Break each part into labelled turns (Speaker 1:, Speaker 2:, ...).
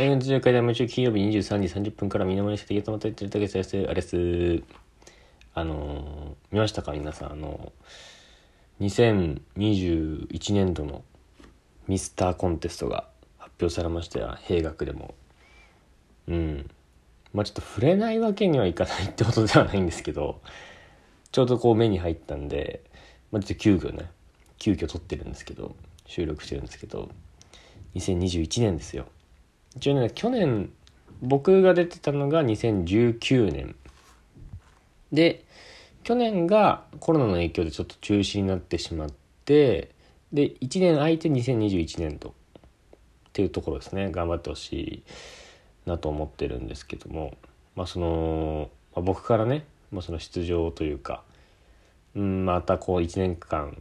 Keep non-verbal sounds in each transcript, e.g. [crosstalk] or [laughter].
Speaker 1: えー、10回で毎週金曜日23時30分から見直してゲットまたってるだけです。あれです。あのー見ましたか？皆さん。あのー、2021年度のミスターコンテストが発表されましたよ。兵学でも。うん。まあちょっと触れないわけにはいかないってことではないんですけど、ちょうどこう目に入ったんで、まあちょっと急遽ね、急遽撮ってるんですけど、収録してるんですけど、2021年ですよ。一応ね去年僕が出てたのが2019年。で去年がコロナの影響でちょっと中止になってしまってで1年空いて2021年度っていうところですね。頑張ってほしいなと思ってるんですけども。まあその、まあ、僕からね、まあ、その出場というか、ん、またこう1年間、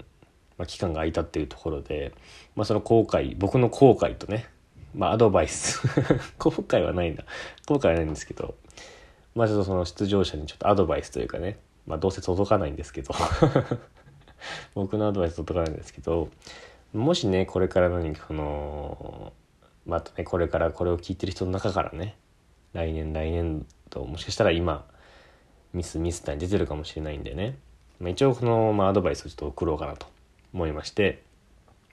Speaker 1: まあ、期間が空いたっていうところで、まあ、その後悔僕の後悔とねまあ、アドバイス。[laughs] 後悔はないな。後悔はないんですけど。まあちょっとその出場者にちょっとアドバイスというかね。まあどうせ届かないんですけど。[laughs] 僕のアドバイス届かないんですけど。もしねこれから何かそのまたねこれからこれを聞いてる人の中からね。来年来年ともしかしたら今ミスミスターに出てるかもしれないんでね、まあ、一応この、まあ、アドバイスをちょっと送ろうかなと思いまして。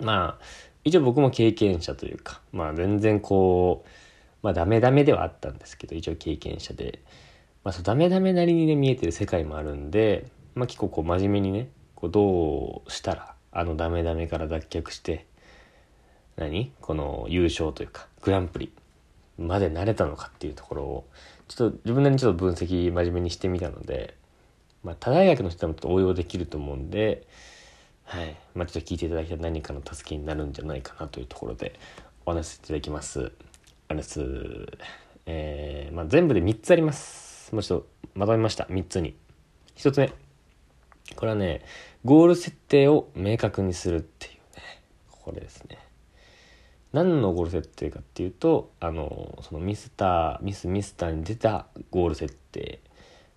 Speaker 1: まあ一応僕も経験者というかまあ全然こうまあダメダメではあったんですけど一応経験者で、まあ、そうダメダメなりにね見えてる世界もあるんで、まあ、結構こう真面目にねこうどうしたらあのダメダメから脱却して何？この優勝というかグランプリまでなれたのかっていうところをちょっと自分なりにちょっと分析真面目にしてみたので、まあ、他大学の人もちょっと応用できると思うんではい。まあ、ちょっと聞いていただいたら何かの助けになるんじゃないかなというところでお話しいただきます。あれです。えー、まあ、全部で3つあります。もうちょっとまとめました。3つに。1つ目。これはね、ゴール設定を明確にするっていうね。これですね。何のゴール設定かっていうと、あの、そのミスター、ミスミスターに出たゴール設定で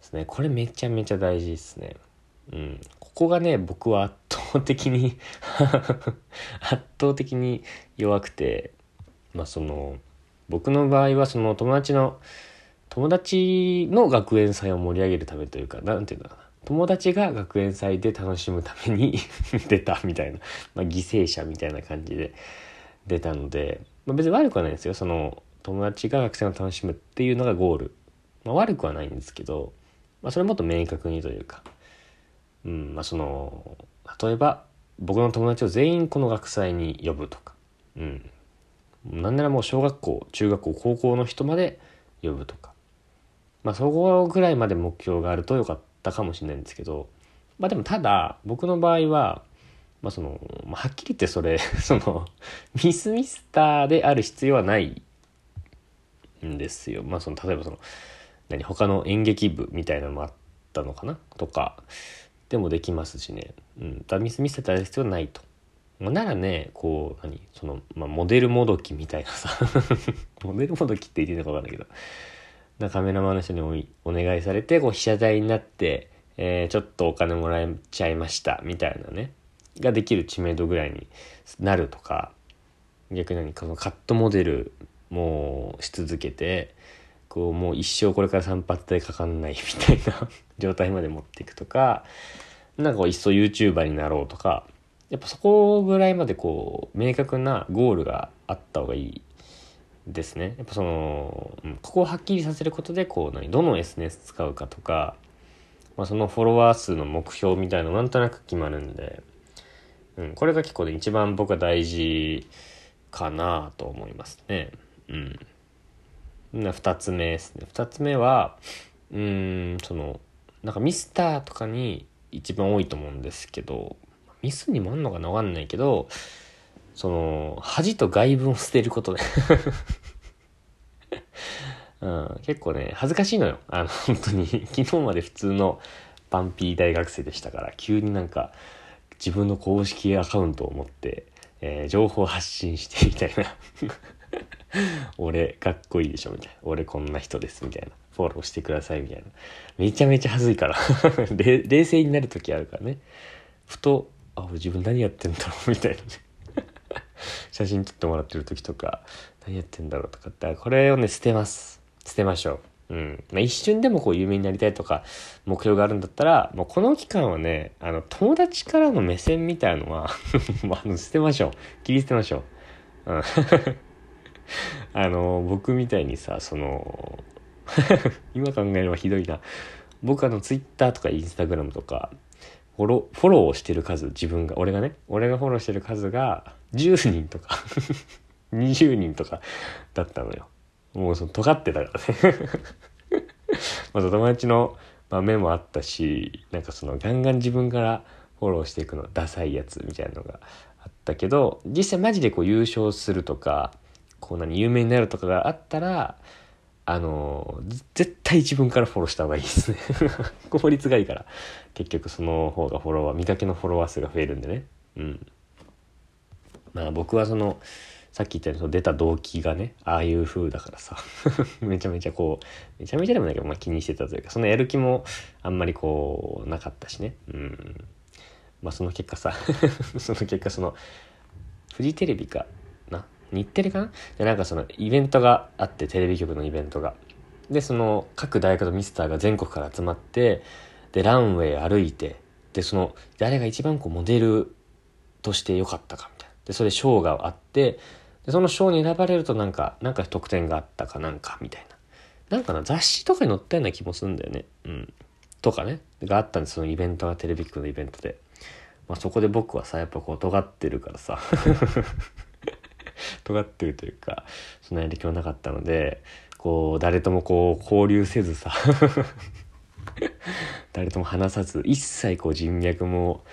Speaker 1: すね。これめちゃめちゃ大事ですね。うん、こがね僕は圧倒的に [laughs] 圧倒的に弱くてまあその僕の場合はその友達の友達の学園祭を盛り上げるためというか何て言うんだろうな。友達が学園祭で楽しむために [laughs] 出たみたいな、まあ、犠牲者みたいな感じで出たので、まあ、別に悪くはないんですよ。その友達が学生を楽しむっていうのがゴール、まあ、悪くはないんですけど、まあ、それもっと明確にというかうんまあ、その例えば僕の友達を全員この学祭に呼ぶとか、うん、なんならもう小学校中学校高校の人まで呼ぶとか。まあそこぐらいまで目標があるとよかったかもしれないんですけど。まあでもただ僕の場合は、まあそのまあ、はっきり言ってそれ [laughs] そのミスミスターである必要はないんですよ。まあその例えばその何他の演劇部みたいなのもあったのかなとか。でもできますしね、うん、だ見せたら必要ないと。まあ、ならねこう何？その、まあ、モデルもどきみたいなさ。[laughs] モデルもどきって言っていいのか分かんないけど。なカメラマンの人におお願いされてこう被写体になって、えーちょっとお金もらえちゃいましたみたいなね。ができる知名度ぐらいになるとか。逆に何？このカットモデルもし続けてこうもう一生これから散髪でかかんないみたいな [laughs] 状態まで持っていくとかなんかこう一層 YouTuber になろうとかやっぱそこぐらいまでこう明確なゴールがあった方がいいですね。やっぱその、ここをはっきりさせることでこう何どの SNS 使うかとか、まあ、そのフォロワー数の目標みたいのなんとなく決まるんで、うん、これが結構ね一番僕は大事かなと思いますね。うん。2つ目ですね。2つ目はうんそのなんかミスターとかに一番多いと思うんですけどミスにもあんのかなわかんないけどその恥と外文を捨てること。で [laughs] うん、結構ね恥ずかしいのよ。あの本当に。昨日まで普通のパンピー大学生でしたから急になんか自分の公式アカウントを持って、えー情報発信してみたいな。[laughs] 俺かっこいいでしょみたいな。俺こんな人ですみたいな。フォローしてくださいみたいな。めちゃめちゃ恥ずいから。[laughs] 冷静になる時あるからね。ふとあ俺自分何やってんだろうみたいな。ね [laughs] 写真撮ってもらってる時とか何やってんだろうとかってこれをね捨てます。捨てましょう。うん。まあ、一瞬でもこう有名になりたいとか目標があるんだったらもうこの期間はねあの友達からの目線みたいのはあの捨てましょう。切り捨てましょう、うん、[laughs] あの僕みたいにさその [laughs] 今考えればひどいな。僕あのツイッターとかインスタグラムとかフォロフォローをしてる数自分が俺がね俺がフォローしてる数が10人とか [laughs] 20人とかだったのよ。もうその尖ってたからね。まず友達の、まあ、目もあったしなんかそのガンガン自分からフォローしていくのダサいやつみたいなのがあったけど実際マジでこう優勝するとかこう何有名になるとかがあったらあの絶対自分からフォローした方がいいですね。[laughs] 効率がいいから。結局その方がフォロワー見かけのフォロワー数が増えるんでね。うん。まあ僕はそのさっき言ったようにその出た動機がねああいう風だからさ。[laughs] めちゃめちゃこうめちゃめちゃでもないけど、まあ、気にしてたというかそのやる気もあんまりこうなかったしね。うん。まあその結果さ [laughs] その結果そのフジテレビか日テレかな？でなんかそのイベントがあってテレビ局のイベントが。でその各大学のミスターが全国から集まってでランウェイ歩いてでその誰が一番こうモデルとして良かったかみたいな。でそれ賞があってでその賞に選ばれるとなんかなんか特典があったかなんかみたいな。なんかな雑誌とかに載ったような気もするんだよね。うん。とかね。があったんですそのイベントがテレビ局のイベントで、まあ、そこで僕はさやっぱこう尖ってるからさ。[laughs] 尖ってるというかそんなやる気はなかったのでこう誰ともこう交流せずさ [laughs] 誰とも話さず一切こう人脈も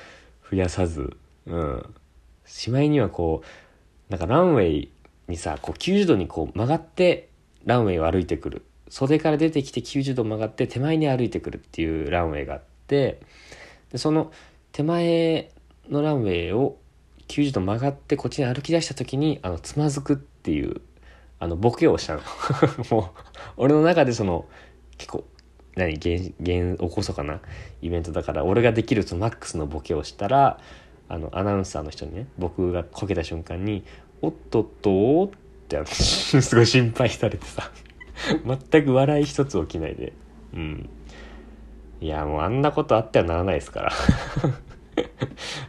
Speaker 1: 増やさずうん。しまいにはこうなんかランウェイにさこう90度にこう曲がってランウェイを歩いてくる。袖から出てきて90度曲がって手前に歩いてくるっていうランウェイがあってでその手前のランウェイを90度曲がってこっちに歩き出した時にあのつまずくっていうあのボケをしたの。[laughs] もう俺の中でその結構何げん起こそかなイベントだから俺ができるそのマックスのボケをしたらあのアナウンサーの人にね僕がこけた瞬間に「おっとっと」って [laughs] すごい心配されてさ全く笑い一つ起きないで。うん。いやもうあんなことあってはならないですから。[laughs]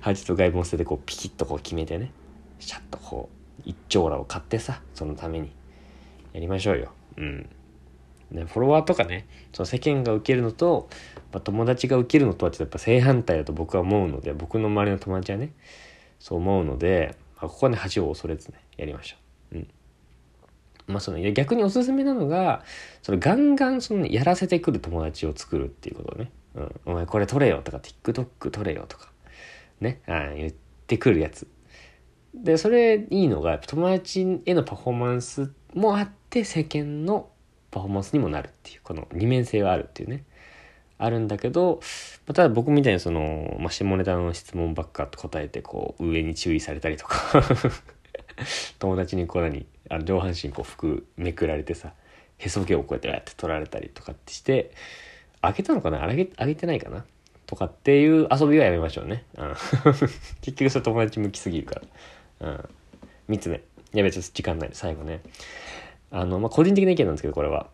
Speaker 1: 恥と外門捨てでこうピキッとこう決めてねシャッとこう一丁羅を買ってさそのためにやりましょうようんね、フォロワーとかねその世間が受けるのと、まあ、友達が受けるのとはちょっとやっぱ正反対だと僕は思うので僕の周りの友達はねそう思うので、まあ、ここはね恥を恐れずねやりましょう。うんまあその逆におすすめなのがそのガンガンそのやらせてくる友達を作るっていうことね。うん、お前これ撮れよとか TikTok 撮れよとかねあ言ってくるやつ。でそれいいのが友達へのパフォーマンスもあって世間のパフォーマンスにもなるっていうこの二面性はあるっていうね。あるんだけど、ま、ただ僕みたいにその、まあ、下ネタの質問ばっかと答えてこう上に注意されたりとか [laughs] 友達にこう何あの上半身こう服めくられてさへそ毛をこうやってやって取られたりとかってしてあげたのかな？あげあげてないかな？とかっていう遊びはやめましょうね。うん、[laughs] 結局それ友達向きすぎるから。うん。3つ目。やべ、ちょっと時間ない。最後ね。あの、まあ、個人的な意見なんですけど、これは。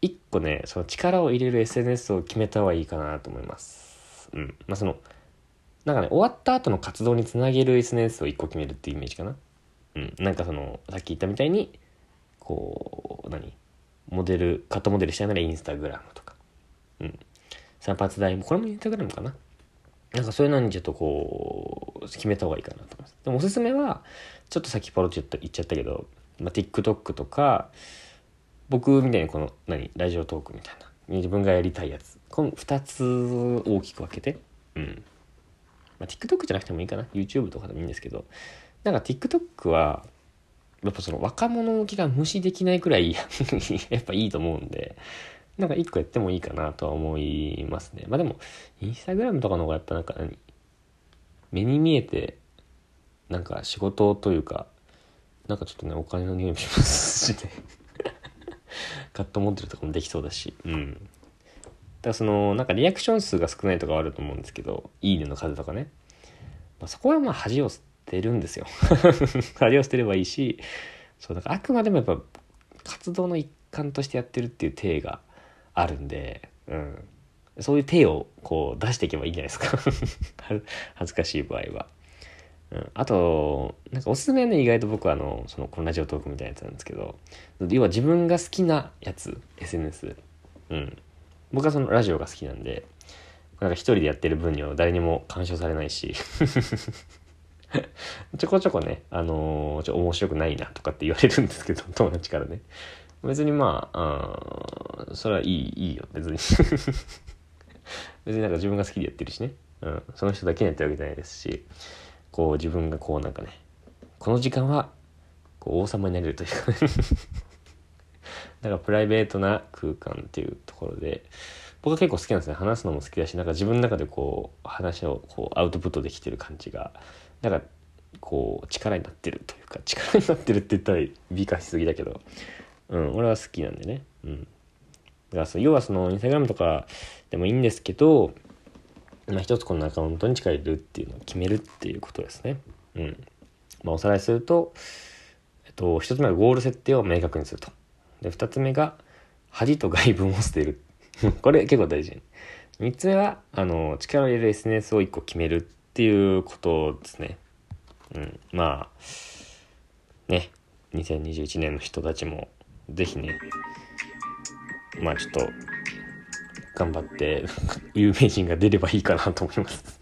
Speaker 1: 一個ね、その力を入れる SNS を決めた方がいいかなと思います。うん。まあ、その、なんかね、終わった後の活動につなげる SNS を一個決めるっていうイメージかな。うん。なんかその、さっき言ったみたいに、こう、何？モデル、カットモデルしたいならインスタグラムとか。うん。散髪代も、これもインスタグラムかな？なんかそういうのにちょっとこう、決めた方がいいかなと思います。でもおすすめは、ちょっとさっきポロッと言っちゃったけど、まあ、TikTok とか僕みたいにこの何ラジオトークみたいな自分がやりたいやつこの2つ大きく分けてうんまあ、TikTok じゃなくてもいいかな YouTube とかでもいいんですけどなんか TikTok はやっぱその若者向きが無視できないくらいやっぱいいと思うんでなんか1個やってもいいかなとは思いますね。まあでもインスタグラムとかの方がやっぱなんか何目に見えてなんか仕事というかなんかちょっとねお金の匂いもしますしね。[laughs] カットモデルとかもできそうだし。うん。だからそのなんかリアクション数が少ないとかはあると思うんですけどいいねの数とかね、まあ、そこはまあ恥を捨てるんですよ。[laughs] あれを捨てればいいしそうだからあくまでもやっぱ活動の一環としてやってるっていう体があるんで、うん、そういう体をこう出していけばいいんじゃないですか。[laughs] 恥ずかしい場合は。うん、あとなんかおすすめはね意外と僕はあのそのこのラジオトークみたいなやつなんですけど要は自分が好きなやつ SNS うん。僕はそのラジオが好きなんでなんか一人でやってる分には誰にも干渉されないし。[laughs] ちょこちょこね、あのー、ちょ面白くないなとかって言われるんですけど、友達からね。別にまあ、あそれはいい、いいよ、別に。[laughs] 別になんか自分が好きでやってるしね。うん、その人だけにやってるわけじゃないですし、こう自分がこうなんかね、この時間はこう王様になれるというか [laughs] だからプライベートな空間っていうところで、僕は結構好きなんですね。話すのも好きだし、なんか自分の中でこう話をこうアウトプットできてる感じが、なんかこう力になってるというか、力になってるって言ったら美化しすぎだけど、うん、俺は好きなんでね。うん。だからそう要はそのインスタグラムとかでもいいんですけど、まあ、一つこのアカウントに力入れるっていうのを決めるっていうことですね。うん。まあ、おさらいすると、えっと、一つ目はゴール設定を明確にすると。で、二つ目が、恥と外文を捨てる。[laughs] これ結構大事。三つ目は、あの、力を入れる SNS を一個決めるっていうことですね。うん。まあ、ね、2021年の人たちも、ぜひね、まあちょっと、頑張って [laughs] 有名人が出ればいいかなと思います。